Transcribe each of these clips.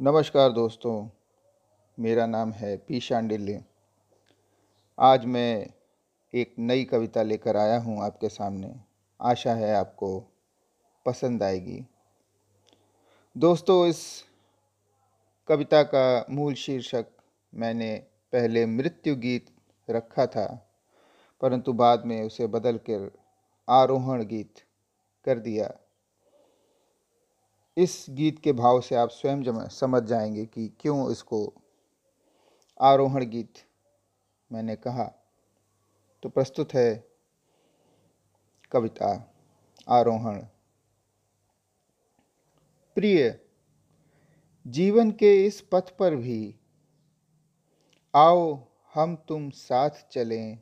नमस्कार दोस्तों, मेरा नाम है पी शांडिल्य। आज मैं एक नई कविता लेकर आया हूँ आपके सामने। आशा है आपको पसंद आएगी। दोस्तों, इस कविता का मूल शीर्षक मैंने पहले मृत्यु गीत रखा था, परंतु बाद में उसे बदल कर आरोहण गीत कर दिया। इस गीत के भाव से आप स्वयं समझ जाएँगे कि क्यों इसको आरोहण गीत मैंने कहा। तो प्रस्तुत है कविता आरोहण। प्रिय, जीवन के इस पथ पर भी आओ, हम तुम साथ चलें।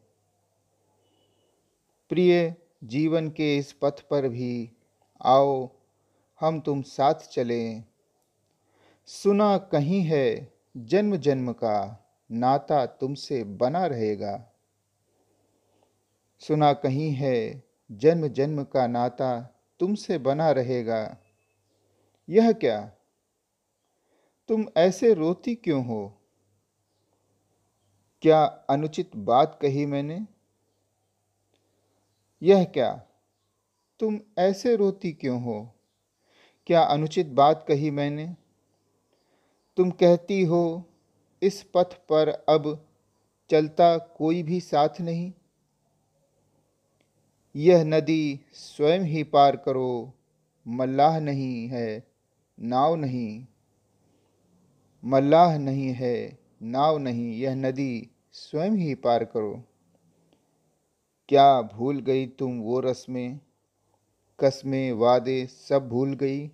प्रिय, जीवन के इस पथ पर भी आओ हम तुम साथ चले। सुना कहीं है जन्म जन्म का, नाता तुमसे बना रहेगा। सुना कहीं है जन्म जन्म का, नाता तुमसे बना रहेगा। यह क्या? तुम ऐसे रोती क्यों हो? क्या अनुचित बात कही मैंने? यह क्या? तुम ऐसे रोती क्यों हो? क्या अनुचित बात कही मैंने? तुम कहती हो, इस पथ पर अब चलता कोई भी साथ नहीं। यह नदी स्वयं ही पार करो, मल्लाह नहीं है, नाव नहीं। मल्लाह नहीं है, नाव नहीं, यह नदी स्वयं ही पार करो। क्या भूल गई तुम वो रस्में? कस्में, वादे सब भूल गई।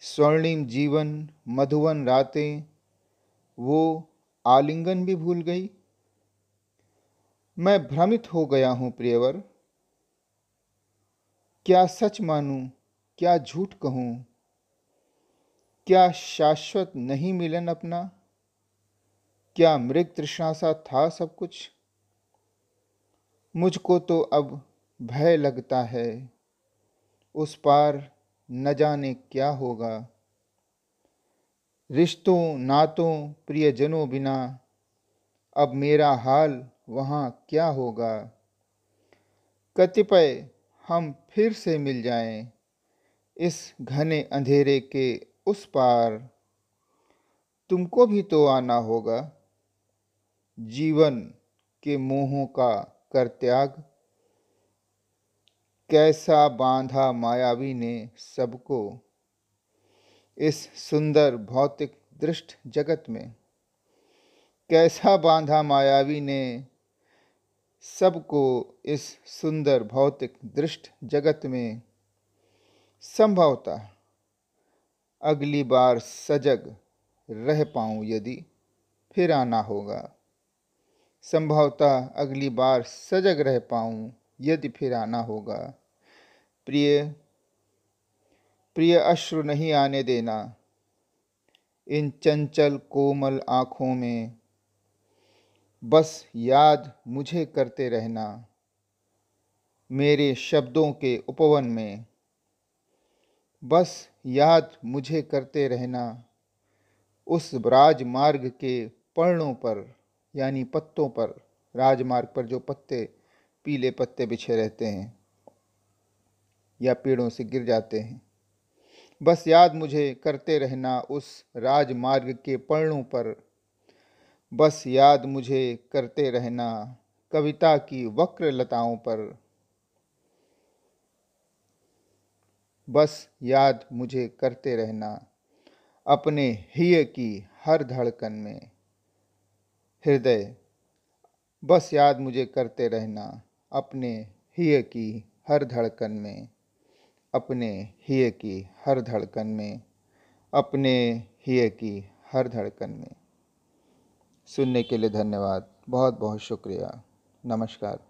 स्वर्णिम जीवन, मधुवन रातें, वो आलिंगन भी भूल गई। मैं भ्रमित हो गया हूँ प्रियवर। क्या सच मानूं, क्या झूठ कहूँ? क्या शाश्वत नहीं मिलन अपना? क्या मृग तृष्णा सा था सब कुछ? मुझको तो अब भय लगता है। उस पार न जाने क्या होगा। रिश्तों, नातों, प्रियजनों बिना अब मेरा हाल वहाँ क्या होगा। कतिपय हम फिर से मिल जाएँ इस घने अंधेरे के उस पार। तुमको भी तो आना होगा। जीवन के मोहों का कर त्याग। कैसा बांधा मायावी ने सबको इस सुंदर भौतिक दृष्ट जगत में? कैसा बांधा मायावी ने सबको इस सुंदर भौतिक दृष्ट जगत में? संभवतः अगली बार सजग रह पाऊँ यदि फिर आना होगा। संभवतः अगली बार सजग रह पाऊँ यदि फिर आना होगा। प्रिय प्रिय अश्रु नहीं आने देना। इन चंचल कोमल आँखों में बस याद मुझे करते रहना। मेरे शब्दों के उपवन में बस याद मुझे करते रहना। उस राजमार्ग के पर्णों पर, यानी पत्तों पर, राजमार्ग पर जो पत्ते, पीले पत्ते बिछे रहते हैं। या पेड़ों से गिर जाते हैं। बस याद मुझे करते रहना उस राजमार्ग के पर्णों पर। बस याद मुझे करते रहना कविता की वक्र लताओं पर। बस याद मुझे करते रहना अपने हिय की हर धड़कन में। हृदय, बस याद मुझे करते रहना अपने हिय की हर धड़कन में। अपने हिय की हर धड़कन में, अपने हिय की हर धड़कन में। सुनने के लिए धन्यवाद। बहुत बहुत शुक्रिया। नमस्कार।